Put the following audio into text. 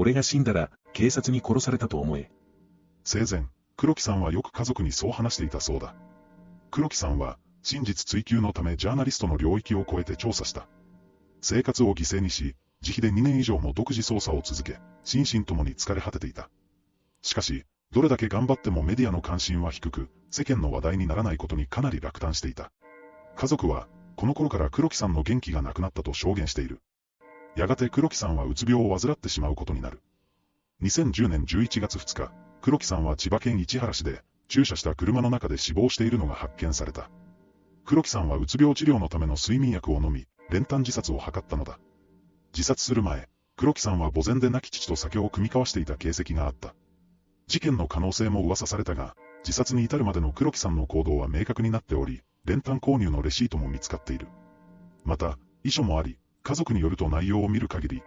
俺が死んだら、警察に殺されたと思え。生前、黒木さんはよく家族にそう話していたそうだ。黒木さんは、真実追求のためジャーナリストの領域を超えて調査した。生活を犠牲にし、自費で2年以上も独自捜査を続け、心身ともに疲れ果てていた。しかし、どれだけ頑張ってもメディアの関心は低く、世間の話題にならないことにかなり落胆していた。家族は、この頃から黒木さんの元気がなくなったと証言している。やがて黒木さんはうつ病を患ってしまうことになる。2010年11月2日、黒木さんは千葉県市原市で、駐車した車の中で死亡しているのが発見された。黒木さんはうつ病治療のための睡眠薬を飲み、練炭自殺を図ったのだ。自殺する前、黒木さんは墓前で亡き父と酒を酌み交わしていた形跡があった。事件の可能性も噂されたが、自殺に至るまでの黒木さんの行動は明確になっており、練炭購入のレシートも見つかっている。また、遺書もあり、家族によると内容を見る限り、